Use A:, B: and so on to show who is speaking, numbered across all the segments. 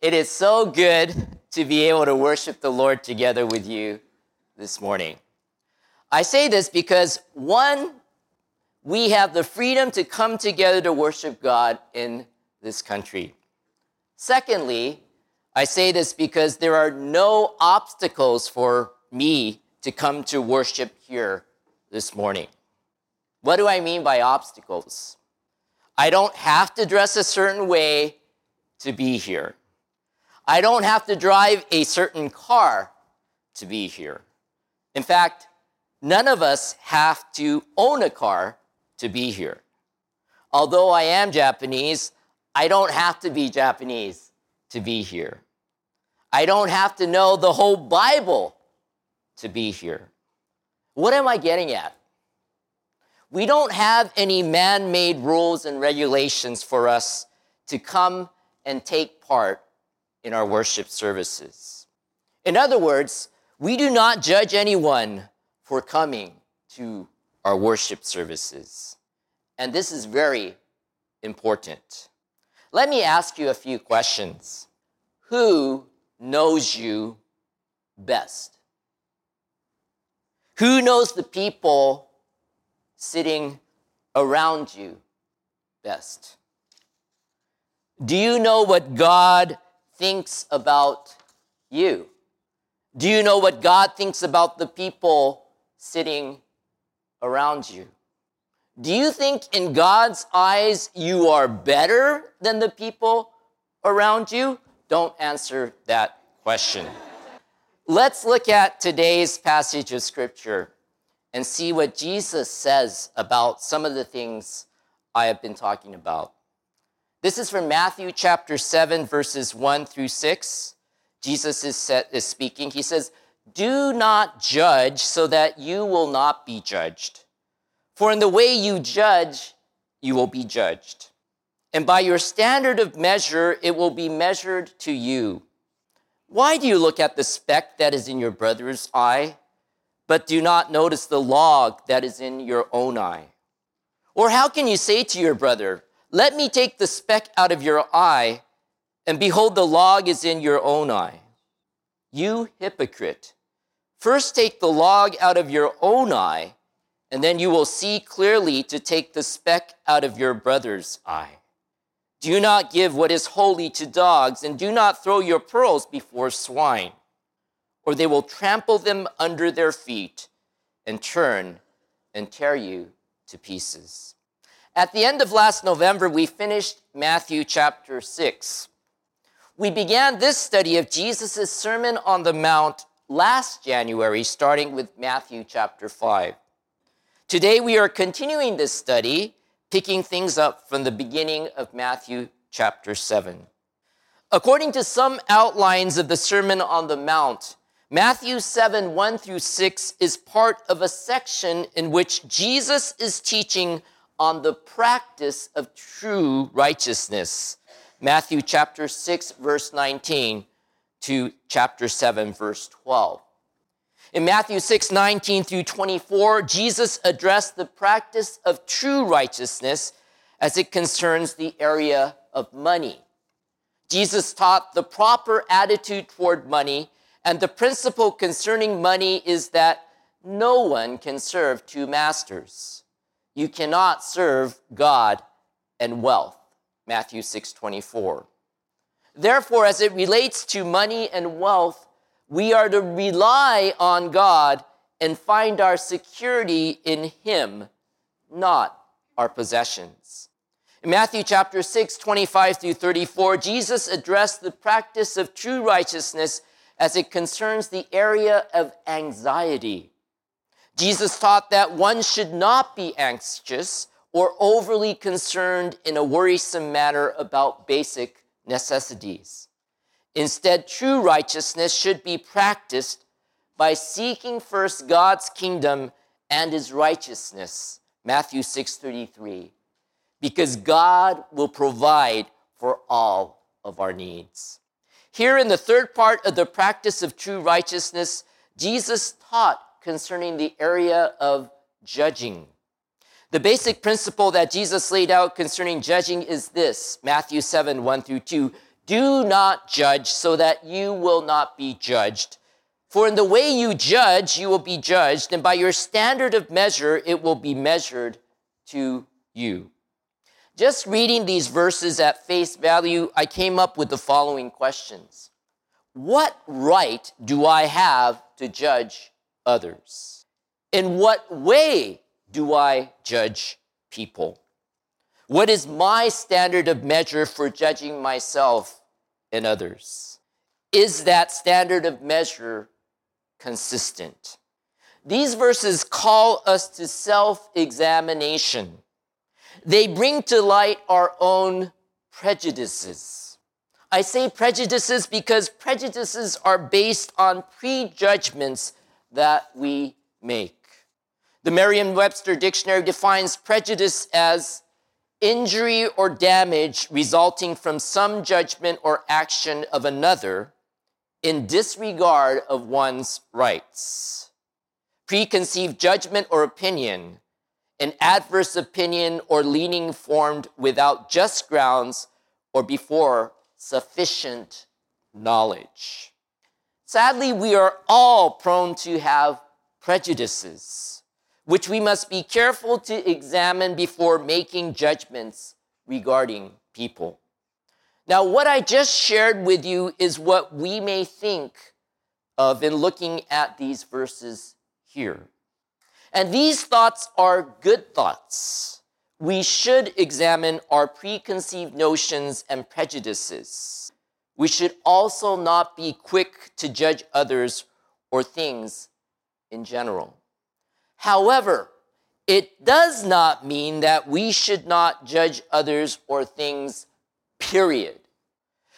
A: It is so good to be able to worship the Lord together with you this morning. I say this because one, we have the freedom to come together to worship God in this country. Secondly, I say this because there are no obstacles for me to come to worship here this morning. What do I mean by obstacles? I don't have to dress a certain way to be here. I don't have to drive a certain car to be here. In fact, none of us have to own a car to be here. Although I am Japanese, I don't have to be Japanese to be here. I don't have to know the whole Bible to be here. What am I getting at? We don't have any man made rules and regulations for us to come and take part in our worship services. In other words, we do not judge anyone for coming to our worship services. And this is very important. Let me ask you a few questions. Who knows you best? Who knows the people sitting around you best? Do you know what God thinks about you? Do you know what God thinks about the people sitting around you? Do you think in God's eyes you are better than the people around you? Don't answer that question. Let's look at today's passage of scripture and see what Jesus says about some of the things I have been talking about. This is from Matthew chapter 7, verses 1 through 6. Jesus is, set, is speaking. He says, Do not judge so that you will not be judged. For in the way you judge, you will be judged. And by your standard of measure, it will be measured to you. Why do you look at the speck that is in your brother's eye? but do not notice the log that is in your own eye? Or how can you say to your brother, Let me take the speck out of your eye, and behold, the log is in your own eye? You hypocrite, first take the log out of your own eye, and then you will see clearly to take the speck out of your brother's eye. Do not give what is holy to dogs, and do not throw your pearls before swine or they will trample them under their feet and turn and tear you to pieces. At the end of last November, we finished Matthew chapter 6. We began this study of Jesus' Sermon on the Mount last January, starting with Matthew chapter 5. Today, we are continuing this study, picking things up from the beginning of Matthew chapter 7. According to some outlines of the Sermon on the Mount, Matthew 7, 1 through 6 is part of a section in which Jesus is teaching on the practice of true righteousness. Matthew chapter 6, verse 19 to chapter 7, verse 12. In Matthew 6, 19 through 24, Jesus addressed the practice of true righteousness as it concerns the area of money. Jesus taught the proper attitude toward money and the principle concerning money is that no one can serve two masters. You cannot serve God and wealth. Matthew 6:24. Therefore, as it relates to money and wealth, we are to rely on God and find our security in Him, not our possessions. In Matthew chapter 6, 25 through 34, Jesus addressed the practice of true righteousness as it concerns the area of anxiety. Jesus taught that one should not be anxious or overly concerned in a worrisome matter about basic necessities. Instead, true righteousness should be practiced by seeking first God's kingdom and his righteousness. Matthew 6:33. Because God will provide for all of our needs. Here in the third part of the practice of true righteousness, Jesus taught concerning the area of judging. The basic principle that Jesus laid out concerning judging is this Matthew 7 1 through 2. Do not judge so that you will not be judged. For in the way you judge, you will be judged, and by your standard of measure, it will be measured to you. Just reading these verses at face value, I came up with the following questions What right do I have to judge others? In what way do I judge people? What is my standard of measure for judging myself and others? Is that standard of measure consistent? These verses call us to self examination. They bring to light our own prejudices. I say prejudices because prejudices are based on prejudgments that we make. The Merriam Webster Dictionary defines prejudice as injury or damage resulting from some judgment or action of another in disregard of one's rights. Preconceived judgment or opinion, an adverse opinion or leaning formed without just grounds or before sufficient knowledge. Sadly, we are all prone to have prejudices which we must be careful to examine before making judgments regarding people. Now, what I just shared with you is what we may think of in looking at these verses here. And these thoughts are good thoughts. We should examine our preconceived notions and prejudices. We should also not be quick to judge others or things in general. However, it does not mean that we should not judge others or things, period.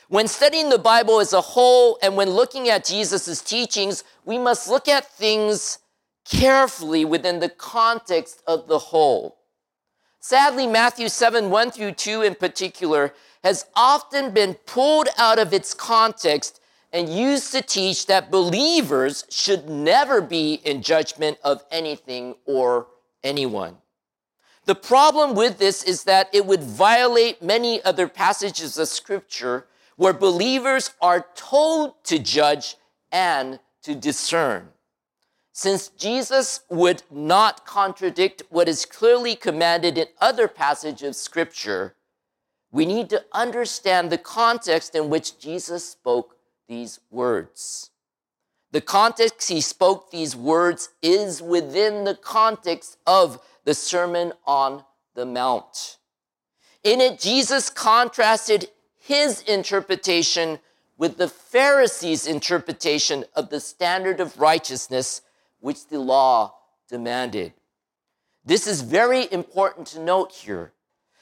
A: When studying the Bible as a whole and when looking at Jesus' teachings, we must look at things carefully within the context of the whole. Sadly, Matthew 7 1 through 2 in particular has often been pulled out of its context and used to teach that believers should never be in judgment of anything or anyone. The problem with this is that it would violate many other passages of scripture where believers are told to judge and to discern. Since Jesus would not contradict what is clearly commanded in other passages of scripture, we need to understand the context in which Jesus spoke these words. The context he spoke these words is within the context of the Sermon on the Mount. In it, Jesus contrasted his interpretation with the Pharisees' interpretation of the standard of righteousness which the law demanded. This is very important to note here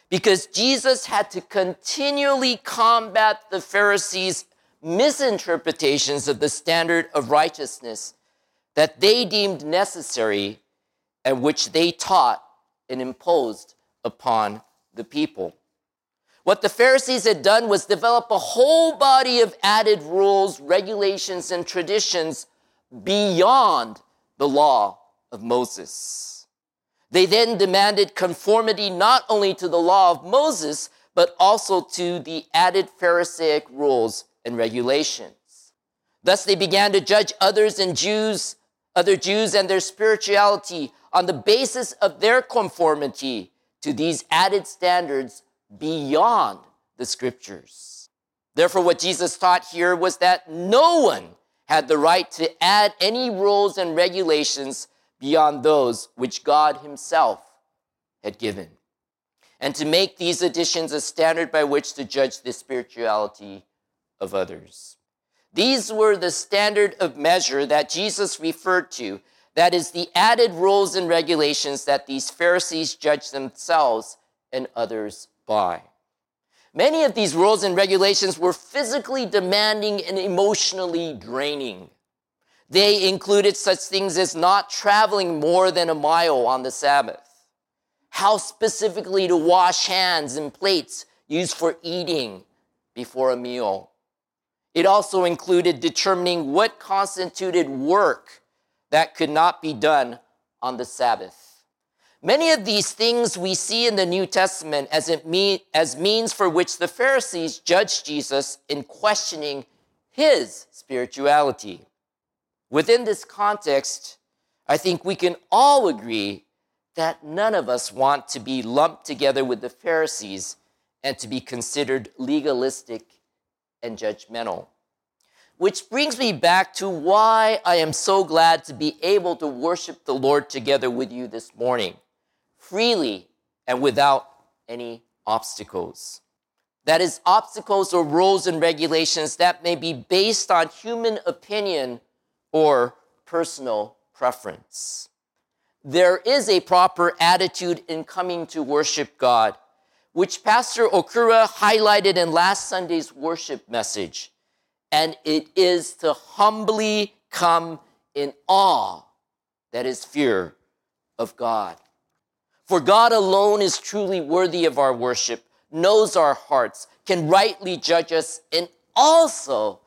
A: because Jesus had to continually combat the Pharisees' misinterpretations of the standard of righteousness that they deemed necessary and which they taught and imposed upon the people. What the Pharisees had done was develop a whole body of added rules, regulations, and traditions beyond the law of Moses. They then demanded conformity not only to the law of Moses, but also to the added Pharisaic rules and regulations. Thus they began to judge others and Jews, other Jews and their spirituality on the basis of their conformity to these added standards beyond the scriptures. Therefore, what Jesus taught here was that no one had the right to add any rules and regulations beyond those which God Himself had given, and to make these additions a standard by which to judge the spirituality of others. These were the standard of measure that Jesus referred to. That is the added rules and regulations that these Pharisees judged themselves and others by. Many of these rules and regulations were physically demanding and emotionally draining. They included such things as not traveling more than a mile on the Sabbath, how specifically to wash hands and plates used for eating before a meal, it also included determining what constituted work that could not be done on the Sabbath. Many of these things we see in the New Testament as, it mean, as means for which the Pharisees judged Jesus in questioning his spirituality. Within this context, I think we can all agree that none of us want to be lumped together with the Pharisees and to be considered legalistic and judgmental. Which brings me back to why I am so glad to be able to worship the Lord together with you this morning, freely and without any obstacles. That is, obstacles or rules and regulations that may be based on human opinion or personal preference. There is a proper attitude in coming to worship God, which Pastor Okura highlighted in last Sunday's worship message. And it is to humbly come in awe that is fear of God. For God alone is truly worthy of our worship, knows our hearts, can rightly judge us, and also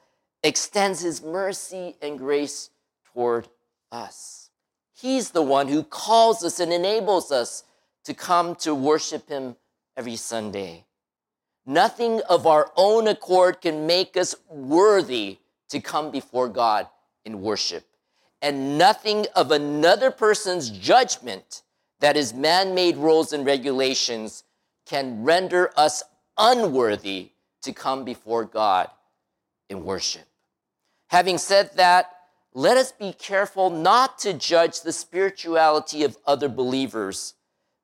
A: extends his mercy and grace toward us. He's the one who calls us and enables us to come to worship him every Sunday. Nothing of our own accord can make us worthy to come before God in worship. And nothing of another person's judgment that is man made rules and regulations can render us unworthy to come before God in worship. Having said that, let us be careful not to judge the spirituality of other believers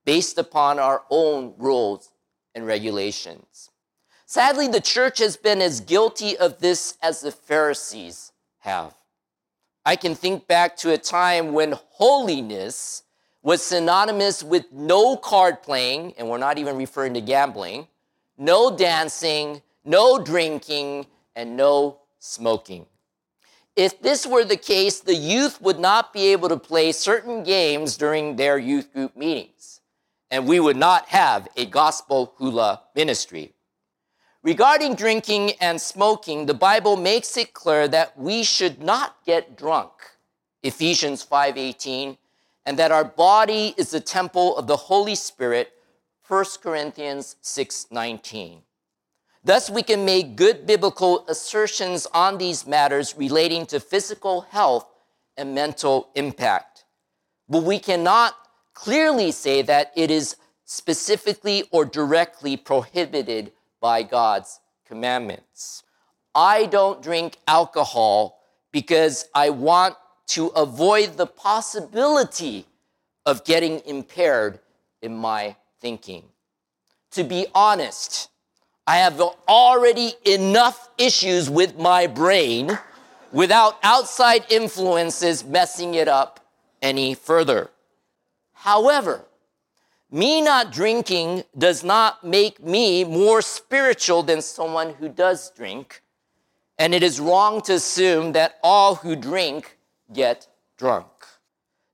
A: based upon our own rules and regulations. Sadly, the church has been as guilty of this as the Pharisees have. I can think back to a time when holiness was synonymous with no card playing, and we're not even referring to gambling, no dancing, no drinking, and no smoking. If this were the case, the youth would not be able to play certain games during their youth group meetings, and we would not have a gospel hula ministry. Regarding drinking and smoking, the Bible makes it clear that we should not get drunk. Ephesians 5:18, and that our body is the temple of the Holy Spirit, 1 Corinthians 6:19. Thus we can make good biblical assertions on these matters relating to physical health and mental impact. But we cannot clearly say that it is specifically or directly prohibited by God's commandments. I don't drink alcohol because I want to avoid the possibility of getting impaired in my thinking. To be honest, I have already enough issues with my brain without outside influences messing it up any further. However, me not drinking does not make me more spiritual than someone who does drink. And it is wrong to assume that all who drink get drunk.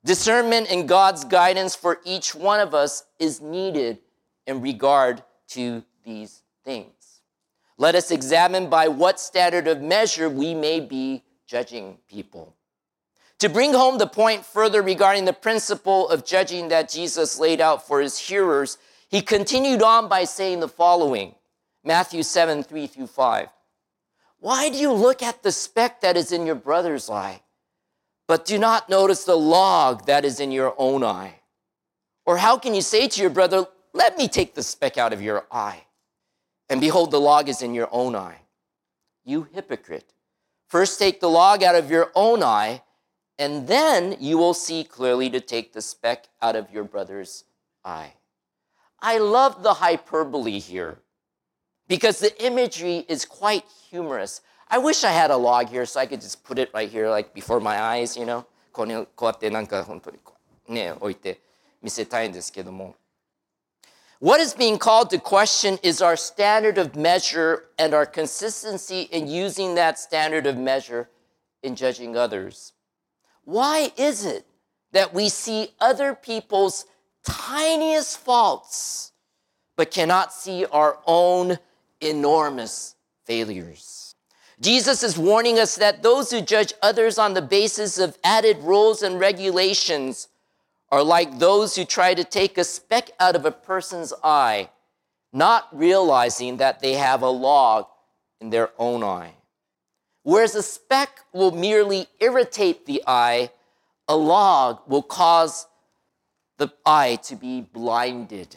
A: Discernment and God's guidance for each one of us is needed in regard to these things. Let us examine by what standard of measure we may be judging people. To bring home the point further regarding the principle of judging that Jesus laid out for his hearers, he continued on by saying the following Matthew 7 3 through 5. Why do you look at the speck that is in your brother's eye, but do not notice the log that is in your own eye? Or how can you say to your brother, Let me take the speck out of your eye, and behold, the log is in your own eye? You hypocrite. First take the log out of your own eye and then you will see clearly to take the speck out of your brother's eye. I love the hyperbole here because the imagery is quite humorous. I wish I had a log here so I could just put it right here, like before my eyes, you know. こうやってなんか本当にね、置いて見せたいんですけども。What is being called to question is our standard of measure and our consistency in using that standard of measure in judging others. Why is it that we see other people's tiniest faults, but cannot see our own enormous failures? Jesus is warning us that those who judge others on the basis of added rules and regulations are like those who try to take a speck out of a person's eye, not realizing that they have a log in their own eye. Whereas a speck will merely irritate the eye, a log will cause the eye to be blinded.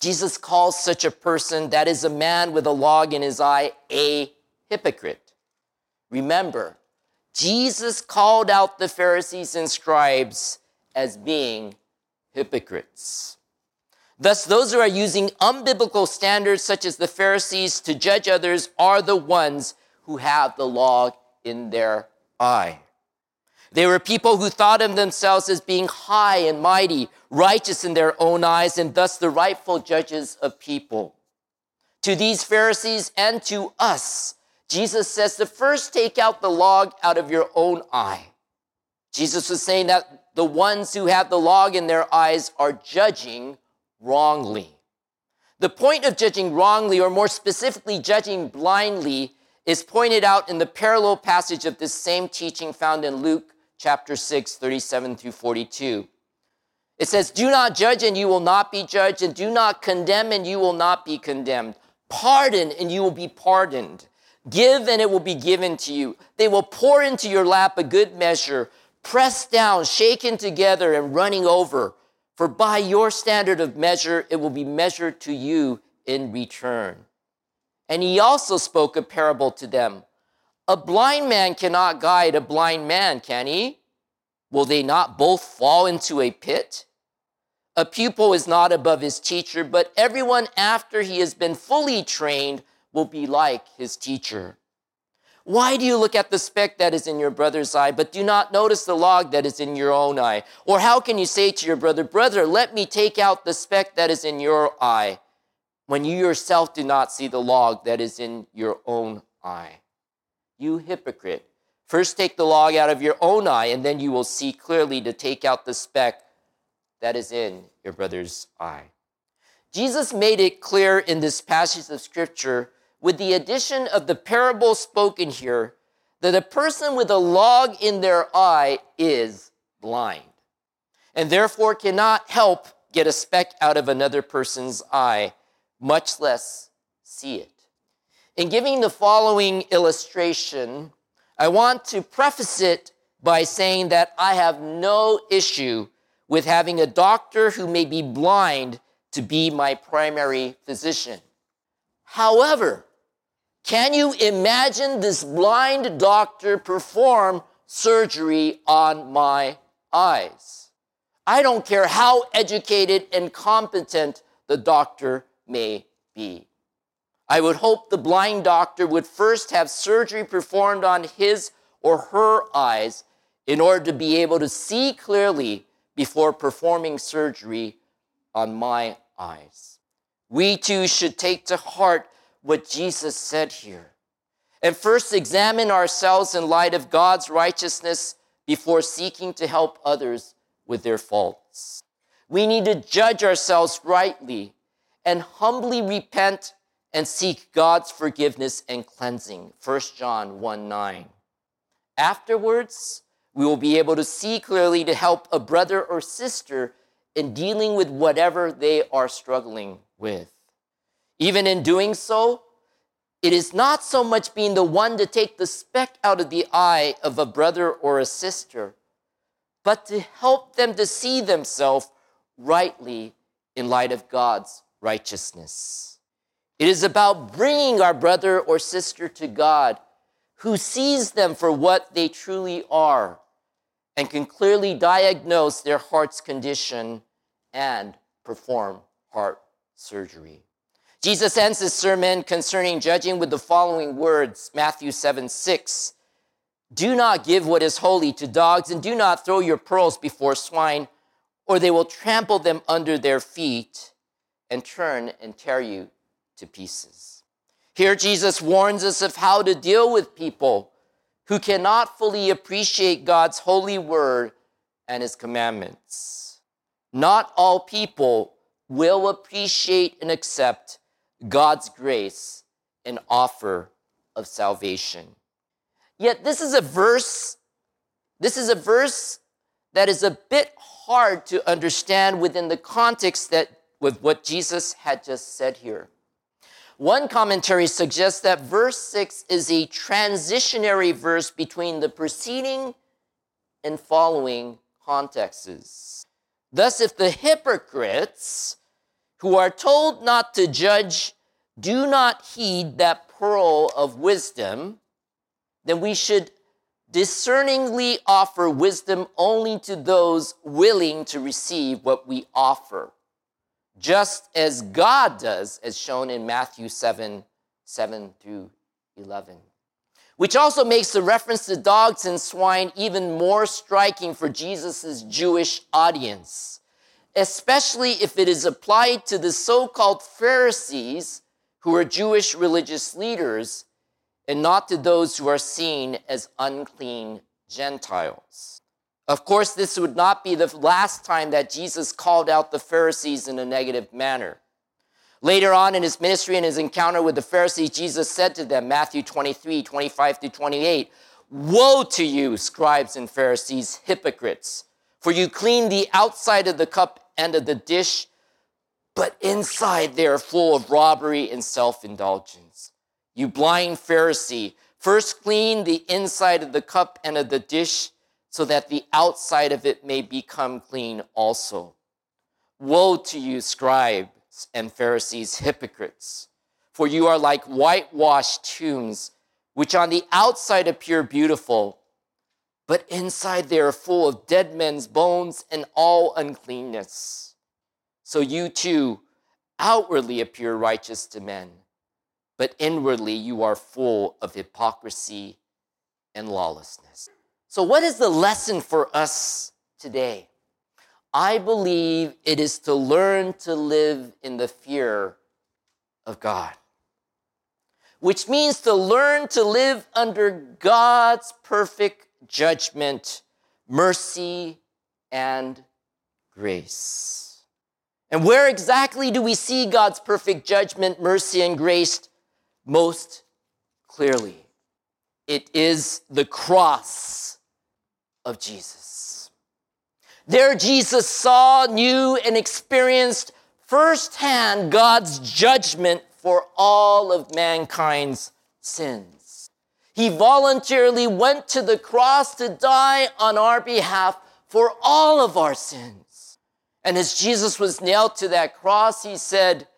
A: Jesus calls such a person, that is a man with a log in his eye, a hypocrite. Remember, Jesus called out the Pharisees and scribes as being hypocrites. Thus, those who are using unbiblical standards, such as the Pharisees, to judge others are the ones who have the log in their eye. They were people who thought of themselves as being high and mighty, righteous in their own eyes, and thus the rightful judges of people. To these Pharisees and to us, Jesus says to first take out the log out of your own eye. Jesus was saying that the ones who have the log in their eyes are judging wrongly. The point of judging wrongly, or more specifically, judging blindly, is pointed out in the parallel passage of this same teaching found in Luke chapter 6, 37 through 42. It says, Do not judge and you will not be judged, and do not condemn and you will not be condemned. Pardon and you will be pardoned. Give and it will be given to you. They will pour into your lap a good measure, pressed down, shaken together, and running over. For by your standard of measure, it will be measured to you in return. And he also spoke a parable to them. A blind man cannot guide a blind man, can he? Will they not both fall into a pit? A pupil is not above his teacher, but everyone after he has been fully trained will be like his teacher. Why do you look at the speck that is in your brother's eye, but do not notice the log that is in your own eye? Or how can you say to your brother, Brother, let me take out the speck that is in your eye? when you yourself do not see the log that is in your own eye. You hypocrite, first take the log out of your own eye, and then you will see clearly to take out the speck that is in your brother's eye. Jesus made it clear in this passage of scripture, with the addition of the parable spoken here, that a person with a log in their eye is blind, and therefore cannot help get a speck out of another person's eye much less see it. In giving the following illustration, I want to preface it by saying that I have no issue with having a doctor who may be blind to be my primary physician. However, can you imagine this blind doctor perform surgery on my eyes? I don't care how educated and competent the doctor may be. I would hope the blind doctor would first have surgery performed on his or her eyes in order to be able to see clearly before performing surgery on my eyes. We too should take to heart what Jesus said here and first examine ourselves in light of God's righteousness before seeking to help others with their faults. We need to judge ourselves rightly and humbly repent and seek God's forgiveness and cleansing. 1 John 1 9. Afterwards, we will be able to see clearly to help a brother or sister in dealing with whatever they are struggling with. Even in doing so, it is not so much being the one to take the speck out of the eye of a brother or a sister, but to help them to see themselves rightly in light of God's righteousness. It is about bringing our brother or sister to God who sees them for what they truly are and can clearly diagnose their heart's condition and perform heart surgery. Jesus ends his sermon concerning judging with the following words Matthew 7 6. Do not give what is holy to dogs, and do not throw your pearls before swine, or they will trample them under their feet and turn and tear you to pieces. Here, Jesus warns us of how to deal with people who cannot fully appreciate God's holy word and his commandments. Not all people will appreciate and accept God's grace and offer of salvation. Yet, this is a verse, this is a verse that is a bit hard to understand within the context that with what Jesus had just said here. One commentary suggests that verse 6 is a transitionary verse between the preceding and following contexts. Thus, if the hypocrites who are told not to judge do not heed that pearl of wisdom, then we should discerningly offer wisdom only to those willing to receive what we offer, just as God does, as shown in Matthew 7 7 through 11. Which also makes the reference to dogs and swine even more striking for Jesus' Jewish audience, especially if it is applied to the so called Pharisees who are Jewish religious leaders and not to those who are seen as unclean Gentiles. Of course, this would not be the last time that Jesus called out the Pharisees in a negative manner. Later on in his ministry and his encounter with the Pharisees, Jesus said to them, Matthew 23, 25 through 28, Woe to you, scribes and Pharisees, hypocrites, for you clean the outside of the cup and of the dish, but inside they are full of robbery and self indulgence. You blind Pharisee, first clean the inside of the cup and of the dish, so that the outside of it may become clean also. Woe to you, scribes and Pharisees, hypocrites, for you are like whitewashed tombs, which on the outside appear beautiful, but inside they are full of dead men's bones and all uncleanness. So you too outwardly appear righteous to men but inwardly you are full of hypocrisy and lawlessness. So, what is the lesson for us today? I believe it is to learn to live in the fear of God, which means to learn to live under God's perfect judgment, mercy, and grace. And where exactly do we see God's perfect judgment, mercy, and grace most clearly. It is the cross of Jesus. There, Jesus saw, knew, and experienced firsthand God's judgment for all of mankind's sins. He voluntarily went to the cross to die on our behalf for all of our sins. And as Jesus was nailed to that cross, he said,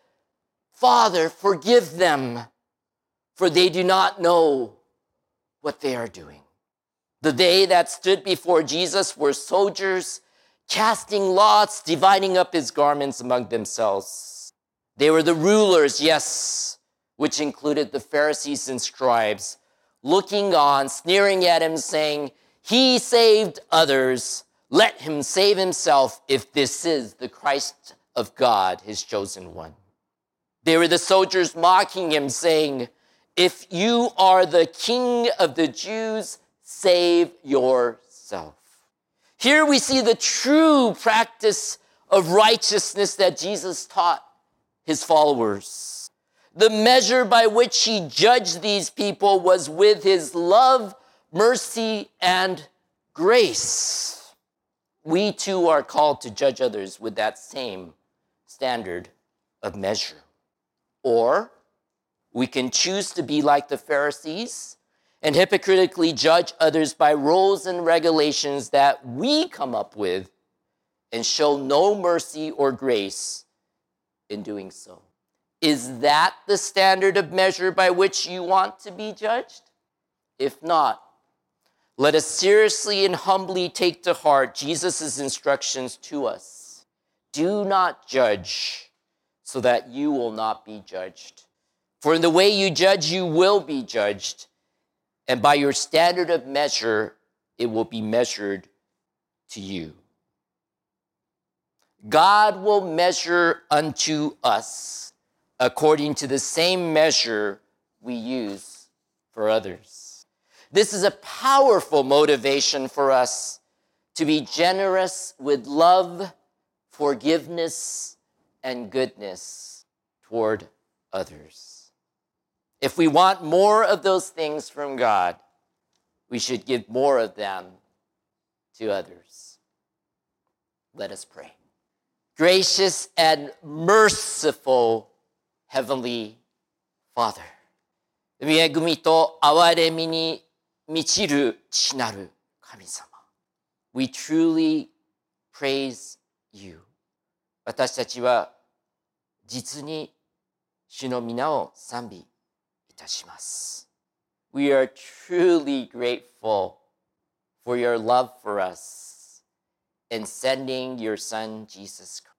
A: Father, forgive them, for they do not know what they are doing. The day that stood before Jesus were soldiers casting lots, dividing up his garments among themselves. They were the rulers, yes, which included the Pharisees and scribes, looking on, sneering at him, saying, He saved others. Let him save himself if this is the Christ of God, his chosen one. There were the soldiers mocking him, saying, if you are the king of the Jews, save yourself. Here we see the true practice of righteousness that Jesus taught his followers. The measure by which he judged these people was with his love, mercy, and grace. We too are called to judge others with that same standard of measure. Or we can choose to be like the Pharisees and hypocritically judge others by rules and regulations that we come up with and show no mercy or grace in doing so. Is that the standard of measure by which you want to be judged? If not, let us seriously and humbly take to heart Jesus' instructions to us. Do not judge so that you will not be judged. For in the way you judge, you will be judged, and by your standard of measure, it will be measured to you. God will measure unto us according to the same measure we use for others. This is a powerful motivation for us to be generous with love, forgiveness, and goodness toward others. If we want more of those things from God, we should give more of them to others. Let us pray. Gracious and merciful Heavenly Father. 恵みと憐れみに満ちる父なる神様。We truly praise you. 私たちは実に主の御名を賛美いたします。We are truly grateful for your love for us and sending your son Jesus Christ.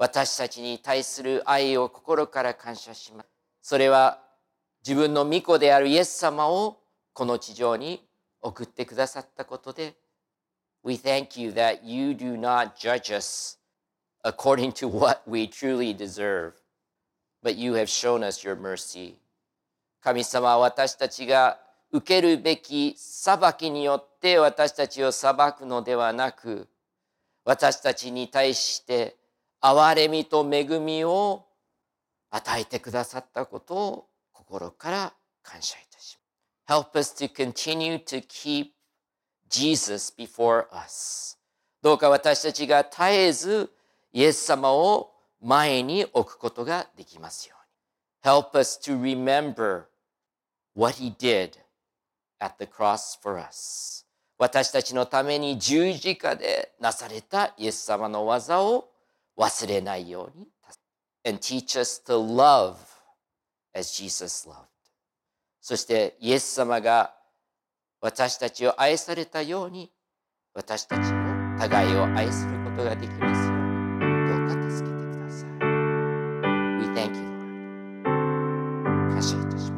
A: 私たちに対する愛を心から感謝します。それは自分の御子であるイエス様をこの地上に送ってくださったことで、We thank you that you do not judge us according to what we truly deserve, but you have shown us your mercy. 神様は私たちが受けるべき裁きによって私たちを裁くのではなく、私たちに対して憐れみと恵みを与えてくださったことを心から感謝いたします。Help us to continue to keep Jesus before us. どうか私たちが絶えずイエス様を前に置くことができますように。Help us to remember what he did at the cross for us. 私たちのために十字架でなされたイエス様の技を忘れないように。And teach us to love as Jesus loved. そしてイエス様が私たちを愛されたように私たちも互いを愛することができますようにどうか助けてください。We thank you, Lord. 感謝いたします。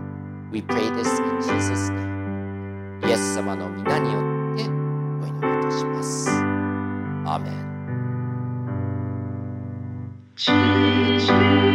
A: We pray this in Jesus' name. イエス様の皆によってお祈りいたします。アーメン。sleep.